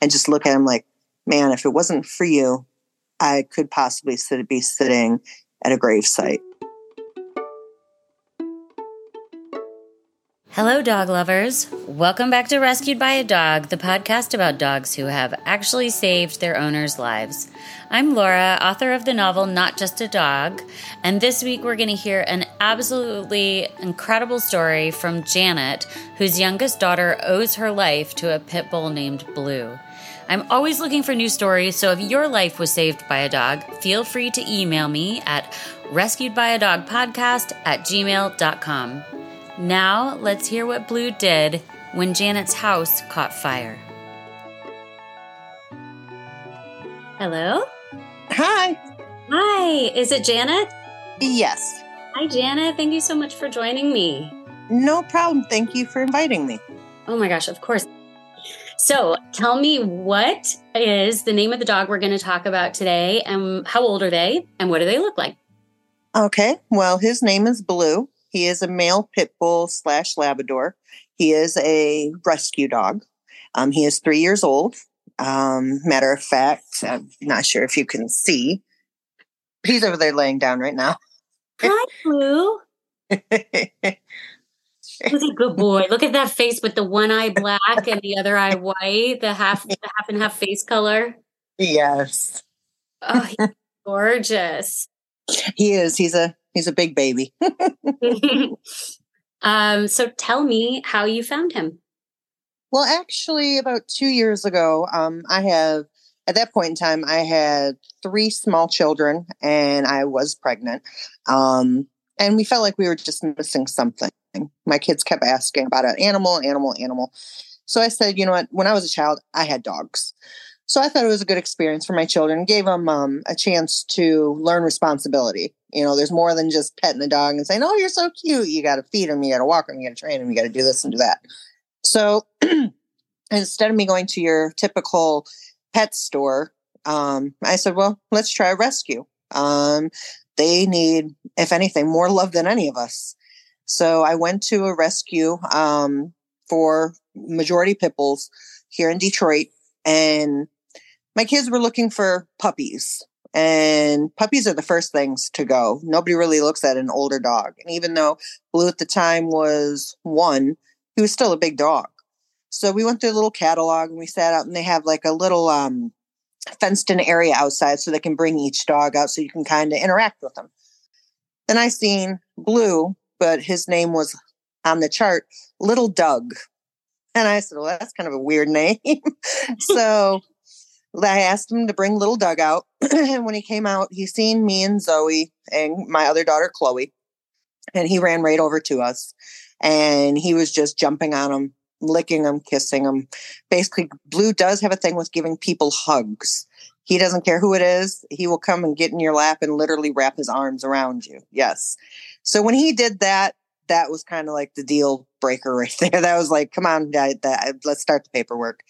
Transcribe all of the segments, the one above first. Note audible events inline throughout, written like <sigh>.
and just look at him like, man, if it wasn't for you, I could possibly sit, be sitting at a gravesite. Hello, dog lovers. Welcome back to Rescued by a Dog, the podcast about dogs who have actually saved their owners' lives. I'm Laura, author of the novel Not Just a Dog, and this week we're going to hear an absolutely incredible story from Janet, whose youngest daughter owes her life to a pit bull named Blue. I'm always looking for new stories, so if your life was saved by a dog, feel free to email me at rescuedbyadogpodcast at gmail.com. Now, let's hear what Blue did when Janet's house caught fire. Hello? Hi. Hi, is it Janet? Yes. Hi, Janet. Thank you so much for joining me. No problem. Thank you for inviting me. Oh my gosh, of course. So, tell me what is the name of the dog we're going to talk about today, and how old are they, and what do they look like? Okay. Well, his name is Blue. He is a male pit bull slash Labrador. He is a rescue dog. Um, he is three years old. Um, matter of fact, I'm not sure if you can see. He's over there laying down right now. Hi, Blue. <laughs> He's a good boy. Look at that face with the one eye black and the other eye white, the half the half and half face color. yes. Oh, he's gorgeous. He is. He's a he's a big baby. <laughs> um, so tell me how you found him. Well, actually, about two years ago, um, I have, at that point in time, I had three small children and I was pregnant. Um, and we felt like we were just missing something. My kids kept asking about an animal, animal, animal. So I said, you know what? When I was a child, I had dogs. So I thought it was a good experience for my children. Gave them um, a chance to learn responsibility. You know, there's more than just petting the dog and saying, "Oh, you're so cute." You got to feed them, you got to walk them, you got to train them, you got to do this and do that. So <clears throat> instead of me going to your typical pet store, um, I said, "Well, let's try a rescue." Um, they need, if anything, more love than any of us. So I went to a rescue um, for majority pit bulls here in Detroit, and my kids were looking for puppies and puppies are the first things to go. Nobody really looks at an older dog. And even though Blue at the time was one, he was still a big dog. So we went through a little catalog and we sat out and they have like a little um, fenced in area outside so they can bring each dog out so you can kind of interact with them. Then I seen Blue, but his name was on the chart, Little Doug. And I said, well, that's kind of a weird name. <laughs> so I asked him to bring little Doug out. <clears throat> and when he came out, he seen me and Zoe and my other daughter, Chloe. And he ran right over to us. And he was just jumping on him, licking him, kissing him. Basically, Blue does have a thing with giving people hugs. He doesn't care who it is. He will come and get in your lap and literally wrap his arms around you. Yes. So when he did that, that was kind of like the deal breaker <laughs> right there. That was like, come on, that, let's start the paperwork.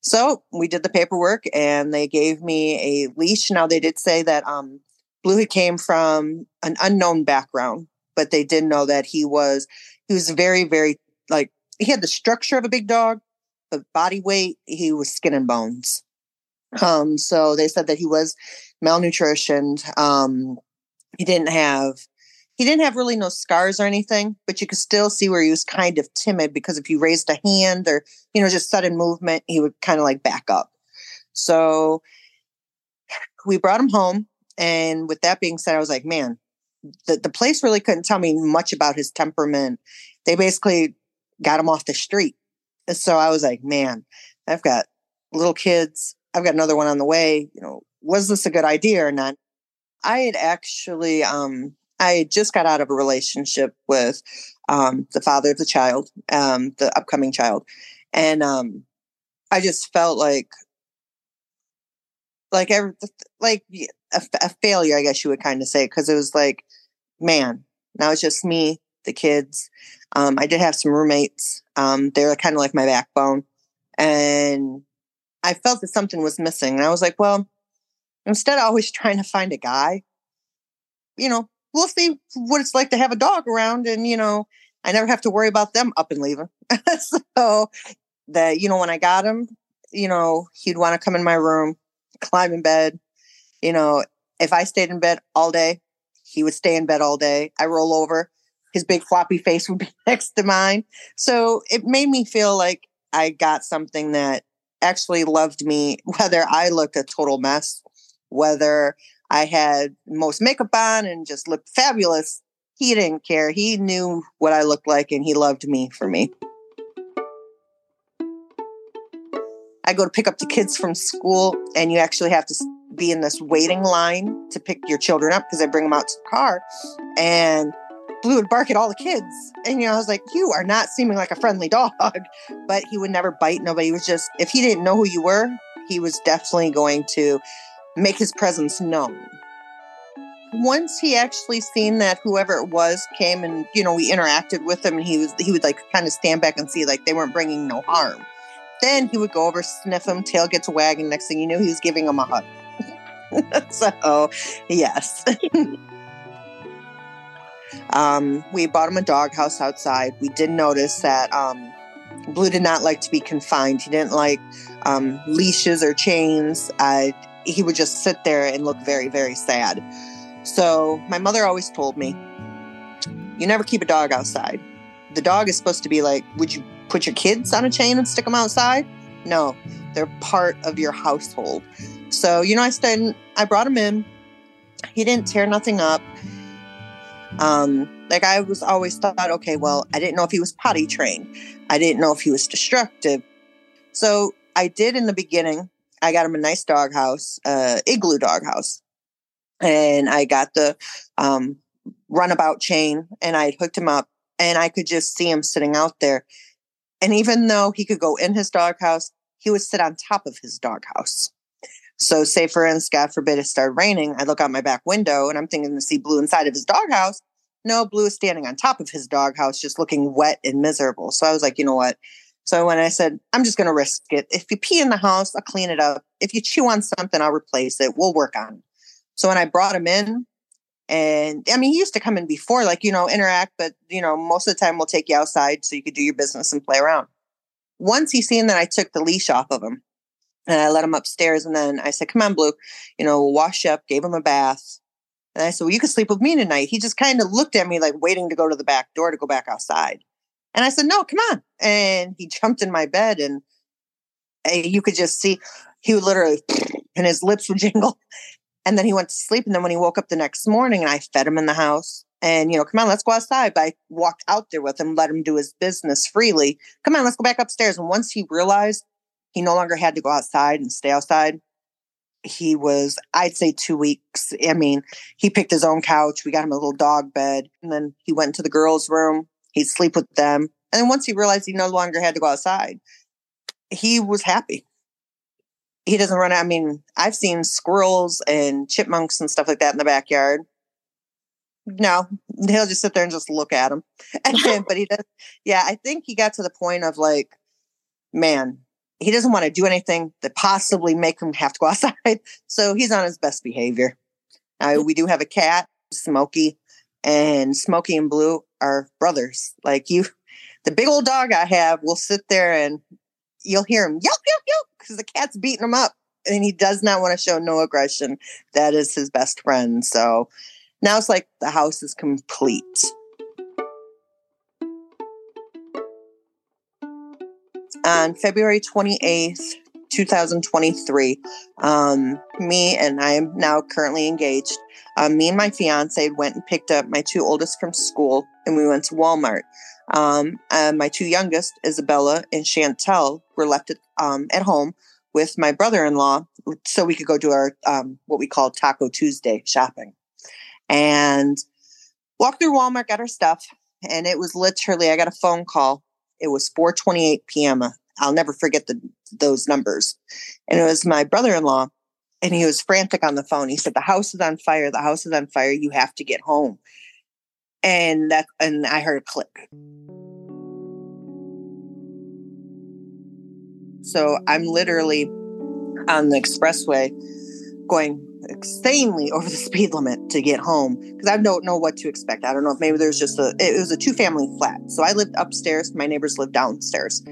So we did the paperwork and they gave me a leash. Now they did say that um, Blue had came from an unknown background, but they did know that he was he was very, very like he had the structure of a big dog, but body weight, he was skin and bones. Um, so they said that he was malnutritioned. Um, he didn't have he didn't have really no scars or anything, but you could still see where he was kind of timid because if you raised a hand or, you know, just sudden movement, he would kind of like back up. So we brought him home. And with that being said, I was like, man, the, the place really couldn't tell me much about his temperament. They basically got him off the street. And So I was like, man, I've got little kids. I've got another one on the way. You know, was this a good idea or not? I had actually um, I just got out of a relationship with um, the father of the child, um, the upcoming child, and um, I just felt like like every, like a, a failure, I guess you would kind of say, because it was like, man, now it's just me, the kids. Um, I did have some roommates. Um, they were kind of like my backbone, and I felt that something was missing. And I was like, well, instead of always <laughs> trying to find a guy, you know, we'll see what it's like to have a dog around and you know i never have to worry about them up and leaving <laughs> so that you know when i got him you know, he'd want to come in my room, climb in bed. You know, if I stayed in bed all day, he would stay in bed all day. I roll over, his big floppy face would be <laughs> next to mine. So it made me feel like I got something that actually loved me, <laughs> whether I looked a total mess, whether I had most makeup on and just looked fabulous. He didn't care. He knew what I looked like and he loved me for me. I go to pick up the kids from school, and you actually have to be in this waiting line to pick your children up because I bring them out to the car. And Blue would bark at all the kids. And, you know, I was like, you are not seeming like a friendly dog. <laughs> But he would never bite nobody. He was just, if he didn't know who you were, he was definitely going to make his presence known. Once he actually seen that whoever it was came and you know we interacted with him and he was he would like kind of stand back and see like they weren't bringing no harm. Then he would go over, sniff him, tail gets wagging. Next thing you knew, he was giving him a hug. <laughs> so, yes. <laughs> um, we bought him a doghouse outside. We did notice that um, Blue did not like to be confined. He didn't like um, leashes or chains. Uh, he would just sit there and look very, very sad. So, my mother always told me, you never keep a dog outside. The dog is supposed to be like, would you put your kids on a chain and stick them outside? No, they're part of your household. So, you know, I started, I brought him in. He didn't tear nothing up. Um, like I was always thought, okay, well, I didn't know if he was potty trained. I didn't know if he was destructive. So I did in the beginning. I got him a nice doghouse, uh, igloo doghouse, and I got the um, runabout chain, and I hooked him up, and I could just see him sitting out there. And even though he could go in his doghouse, he would sit on top of his doghouse. So, say for instance, God forbid it started raining, I look out my back window and I'm thinking to see Blue inside of his doghouse. No, Blue is standing on top of his doghouse, just looking wet and miserable. So I was like, you know what? So when I said, I'm just going to risk it. If you pee in the house, I'll clean it up. If you chew on something, I'll replace it. We'll work on it. So when I brought him in, and I mean, he used to come in before, like, you know, interact, but, you know, most of the time we'll take you outside so you could do your business and play around. Once he seen that I took the leash off of him and I let him upstairs, and then I said, Come on, Blue, you know, wash up, gave him a bath. And I said, Well, you can sleep with me tonight. He just kind of looked at me like waiting to go to the back door to go back outside. And I said, No, come on. And he jumped in my bed, and eh, you could just see he would literally, <sniffs> and his lips would <laughs> jingle. And then he went to sleep. And then when he woke up the next morning, and I fed him in the house, and you know, come on, let's go outside. But I walked out there with him, let him do his business freely. Come on, let's go back upstairs. And once he realized he no longer had to go outside and stay outside, he was, I'd say, two weeks. I mean, he picked his own couch. We got him a little dog bed, and then he went to the girls' room. He'd sleep with them. And then once he realized he no longer had to go outside, he was happy he doesn't run. I mean, I've seen squirrels and chipmunks and stuff like that in the backyard. No, he'll just sit there and just look at <laughs> them. but he does. Yeah, I think he got to the point of like, man, he doesn't want to do anything that possibly make him have to go <laughs> outside. So he's on his best behavior. Uh, we do have a cat, Smokey, and Smokey and Blue are brothers. Like you, the big old dog I have will sit there and you'll hear him yelp, yelp, yelp because the cat's beating him up and he does not want to show no aggression. That is his best friend. So now it's like the house is complete. On February 28th, 2023, um, me and I am now currently engaged. Um, me and my fiance went and picked up my two oldest from school and we went to Walmart. Um, my two youngest, Isabella and Chantal, were left at, um, at home with my brother-in-law so we could go do our um, what we call Taco Tuesday shopping, and walked through Walmart, got our stuff, and it was literally I got a phone call. It was 4:28 p.m. I'll never forget the those numbers, and it was my brother-in-law, and he was frantic on the phone. He said, "The house is on fire. The house is on fire. You have to get home." And that, and I heard a click. So I'm literally on the expressway going insanely <laughs> over the speed limit to get home because I don't know what to expect. I don't know if maybe there's just a, it was a two family flat. So I lived upstairs, my neighbors lived downstairs.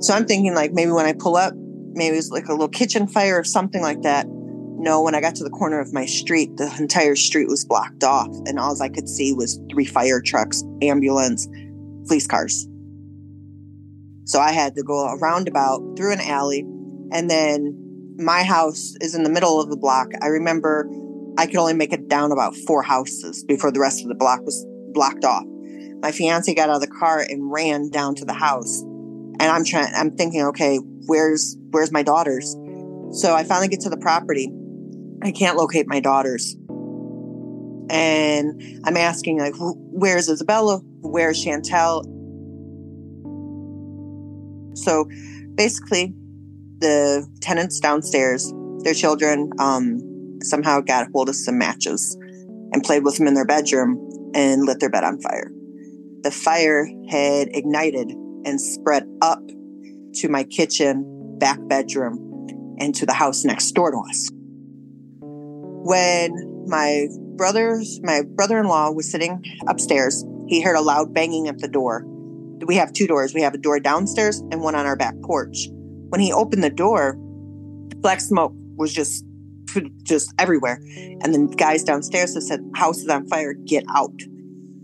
So I'm thinking like maybe when I pull up, maybe it was like a little kitchen fire or something like that. No, when I got to the corner of my street, the entire street was blocked off, and all I could see was three fire trucks, ambulance, police cars. So I had to go a roundabout through an alley, and then my house is in the middle of the block. I remember I could only make it down about four houses before the rest of the block was blocked off. My fiance got out of the car and ran down to the house. And I'm trying I'm thinking, okay, where's where's my daughters? So I finally get to the property. I can't locate my daughters. And I'm asking like where's Isabella? Where's Chantal? So basically the tenants downstairs, their children um, somehow got hold of some matches and played with them in their bedroom and lit their bed on fire. The fire had ignited and spread up to my kitchen, back bedroom, and to the house next door to us. When my brothers, my brother-in-law was sitting upstairs, he heard a loud banging at the door. We have two doors. We have a door downstairs and one on our back porch. When he opened the door, black smoke was just just everywhere. And then guys downstairs have said, "House is on fire! Get out!"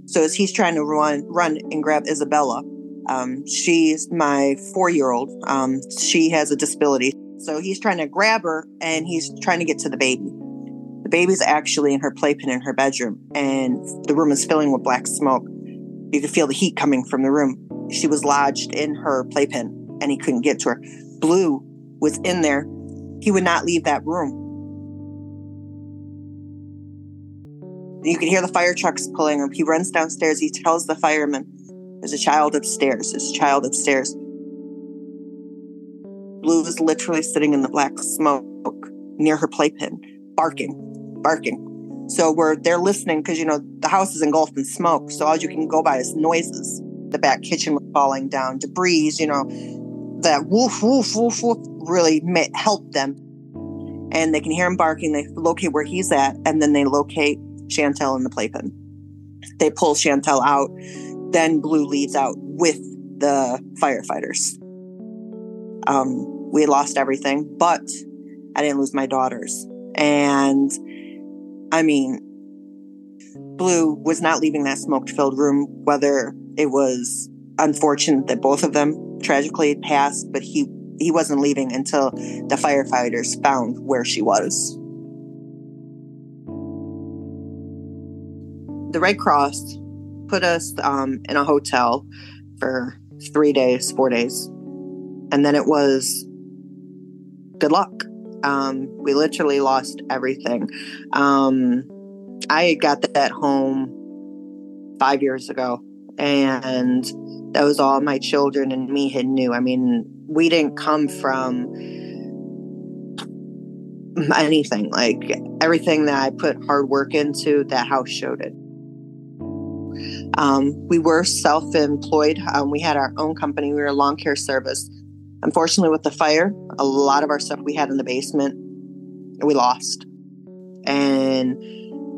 So as he's trying to run, run and grab Isabella, um, she's my four-year-old. Um, she has a disability, so he's trying to grab her and he's trying to get to the baby. The baby's actually in her playpen in her bedroom, and the room is filling with black smoke. You could feel the heat coming from the room. She was lodged in her playpen, and he couldn't get to her. Blue was in there. He would not leave that room. You can hear the fire trucks pulling him. He runs downstairs. He tells the fireman, There's a child upstairs. There's a child upstairs. Blue is literally sitting in the black smoke near her playpen, barking, barking. So we're they're listening because you know the house is engulfed in smoke. So all you can go by is noises. The back kitchen was falling down, debris. You know that woof woof woof woof really helped them, and they can hear him barking. They locate where he's at, and then they locate Chantal in the playpen. They pull Chantal out. Then Blue leaves out with the firefighters. Um, we lost everything, but I didn't lose my daughters. And I mean, Blue was not leaving that smoke filled room, whether it was unfortunate that both of them tragically passed, but he, he wasn't leaving until the firefighters found where she was. the Red Cross put us um, in a hotel for three days, four days. And then it was good luck. Um, we literally lost everything. Um, I got that home five years ago, and that was all my children and me had knew. I mean, we didn't come from anything like everything that I put hard work into, that house showed it. Um, we were self employed. Um, we had our own company. We were a lawn care service. Unfortunately, with the fire, a lot of our stuff we had in the basement, we lost. And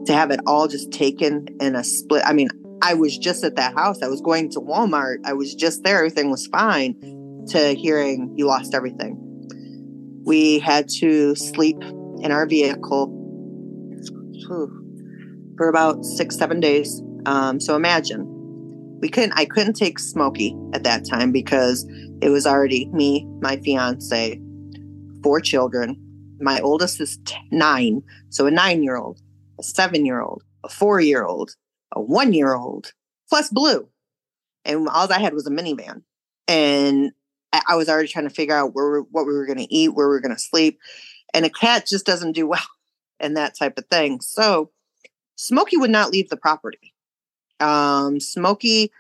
to have it all just taken in a split, I mean, I was just at that house. I was going to Walmart. I was just there. Everything was fine to hearing you lost everything. We had to sleep in our vehicle for about six, seven days um, so imagine we couldn't I couldn't take Smokey at that time because it was already me, my fiance, four children. My oldest is t- nine, so a nine year old, a seven year old, a four year old, a one year old, plus Blue, and all I had was a minivan, and I, was already trying to figure out where what we were going to eat, where we were going to sleep, and a cat just doesn't do well <laughs> and that type of thing. So Smokey would not leave the property um, Smokey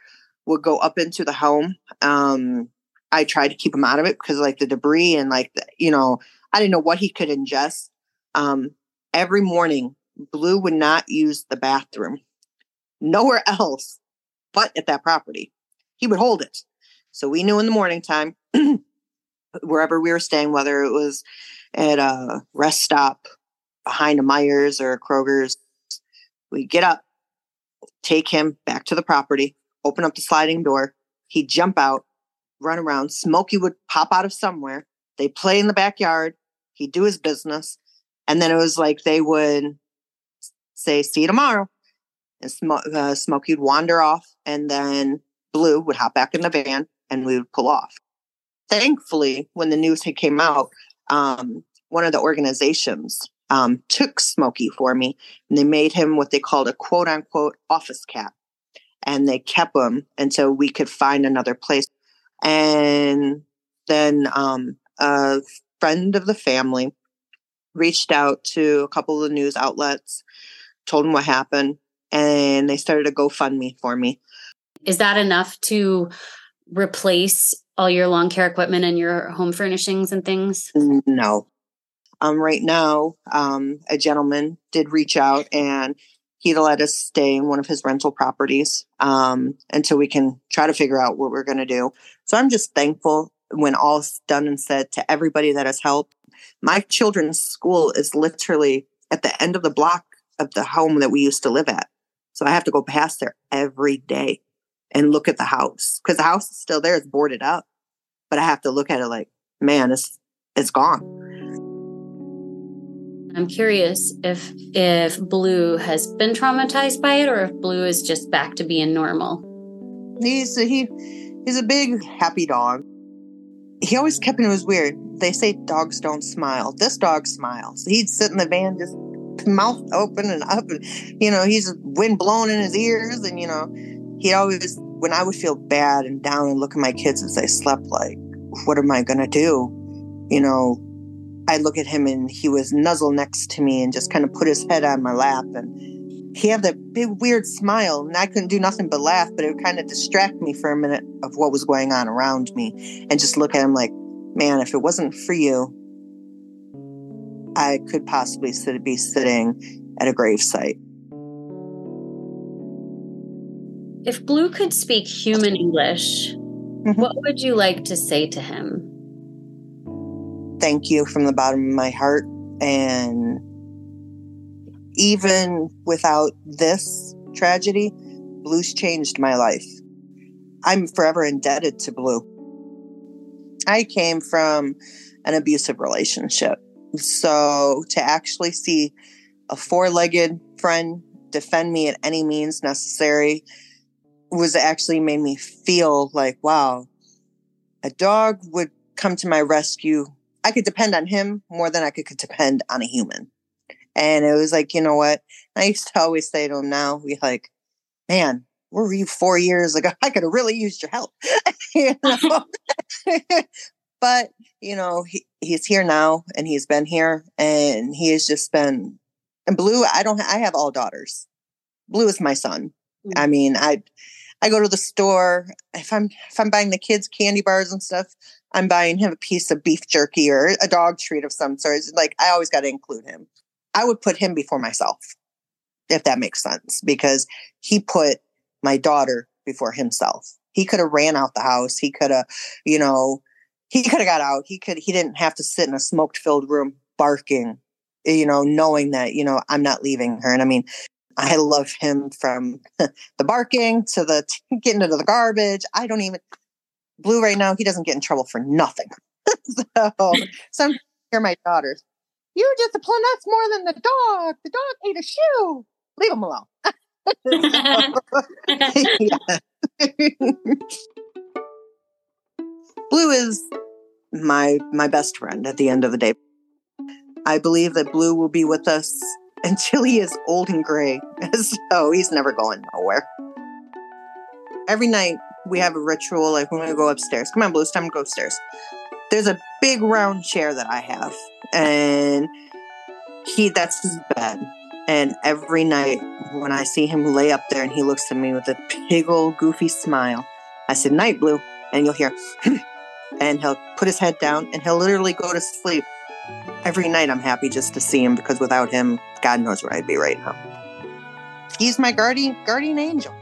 would go up into the home. Um, I tried to keep him out of it because like the debris and like the, you know I didn't know what he could ingest. Um, every morning, Blue would not use the bathroom nowhere <laughs> else but at that property. He would hold it. So we knew in the morning time, <clears throat> wherever we were staying, whether it was at a rest stop behind a Meijer or a Kroger's, we get up, take him back to the property, open up the sliding door. He'd jump out, run around. Smokey would pop out of somewhere, They play in the backyard. He'd do his business. And then it was like they would say, see you tomorrow. And Sm- uh, Smokey would wander off. And then Blue would hop back in the van and we would pull off. Thankfully, when the news had came out, um, one of the organizations um, took Smokey for me and they made him what they called a quote unquote office cat. And they kept him until we could find another place. And then um, a friend of the family reached out to a couple of the news outlets, told them what happened, and they started a GoFundMe for me. Is that enough to replace all your lawn care equipment and your home furnishings and things? No. Um, right now, um, a gentleman did reach out and he'd let us stay in one of his rental properties um, until we can try to figure out what we're going to do. So I'm just thankful when all's done and said to everybody that has helped. My children's school is literally at the end of the block of the home that we used to live at. So I have to go past there every day and look at the house because the house is still there. It's boarded up, but I have to look at it like, man, it's it's gone. I'm curious if if Blue has been traumatized by it, or if Blue is just back to being normal. He's he he's a big happy dog. He always kept it was weird. They say dogs don't smile. This dog smiles. He'd sit in the van just mouth open and up, and you know he's wind blowing in his ears, and you know he always when I would feel bad and down and look at my kids as they slept, like, what am I gonna do? You know, I look at him and he was nuzzle next to me and just kind of put his head on my lap and he had that big weird smile and I couldn't do nothing but laugh, but it would kind of distract me for a minute of what was going on around me and just look at him like, man, if it wasn't for you, I could possibly sit, be sitting at a gravesite. If Blue could speak human English, mm-hmm. what would you like to say to him? Thank you from the bottom of my heart. And even without this tragedy, Blue's changed my life. I'm forever indebted to Blue. I came from an abusive relationship. So to actually see a four legged friend defend me at any means necessary was actually made me feel like, wow, a dog would come to my rescue. I could depend on him more than I could, could depend on a human. And it was like, you know what? <laughs> I used to always say to him now, we like, man, where were you four years ago? <laughs> I could have really used your help. <laughs> you know? but, you know, he, he's here now and he's been here and he has just been, and Blue, I don't, I have all daughters. Blue is my son. Mm-hmm. I mean, I, I go to the store if I'm if I'm buying the kids candy bars and stuff. I'm buying him a piece of beef jerky or a dog treat of some sort. It's like I always got to include him. I would put him before myself, if that makes sense, because he put my daughter before himself. He could have ran out the house. He could have, you know, he could have got out. He could. He didn't have to sit in a smoke filled room barking, you know, knowing that you know I'm not leaving her. And I mean, I love him from <laughs> the barking to the getting into the garbage. I don't even blue right now. He doesn't get in trouble for nothing. <laughs> so, so I'm hear my daughters. You discipline us more than the dog. The dog ate a shoe. Leave him alone. <laughs> Blue is my my best friend at the end of the day. I believe that Blue will be with us <laughs> until he is old and gray. <laughs> so he's never going nowhere. Every night we have a ritual, like when we go upstairs. Come on, Blue, it's time to go upstairs. There's a big round chair that I have, and he that's his bed. And every night when I see him lay up there and he looks at me with a big old goofy smile, I said, Night, Blue. And you'll hear, <laughs> and he'll put his head down and he'll literally go to sleep every night I'm happy just to see him because without him, God knows where I'd be right now. He's my guardian guardian angel.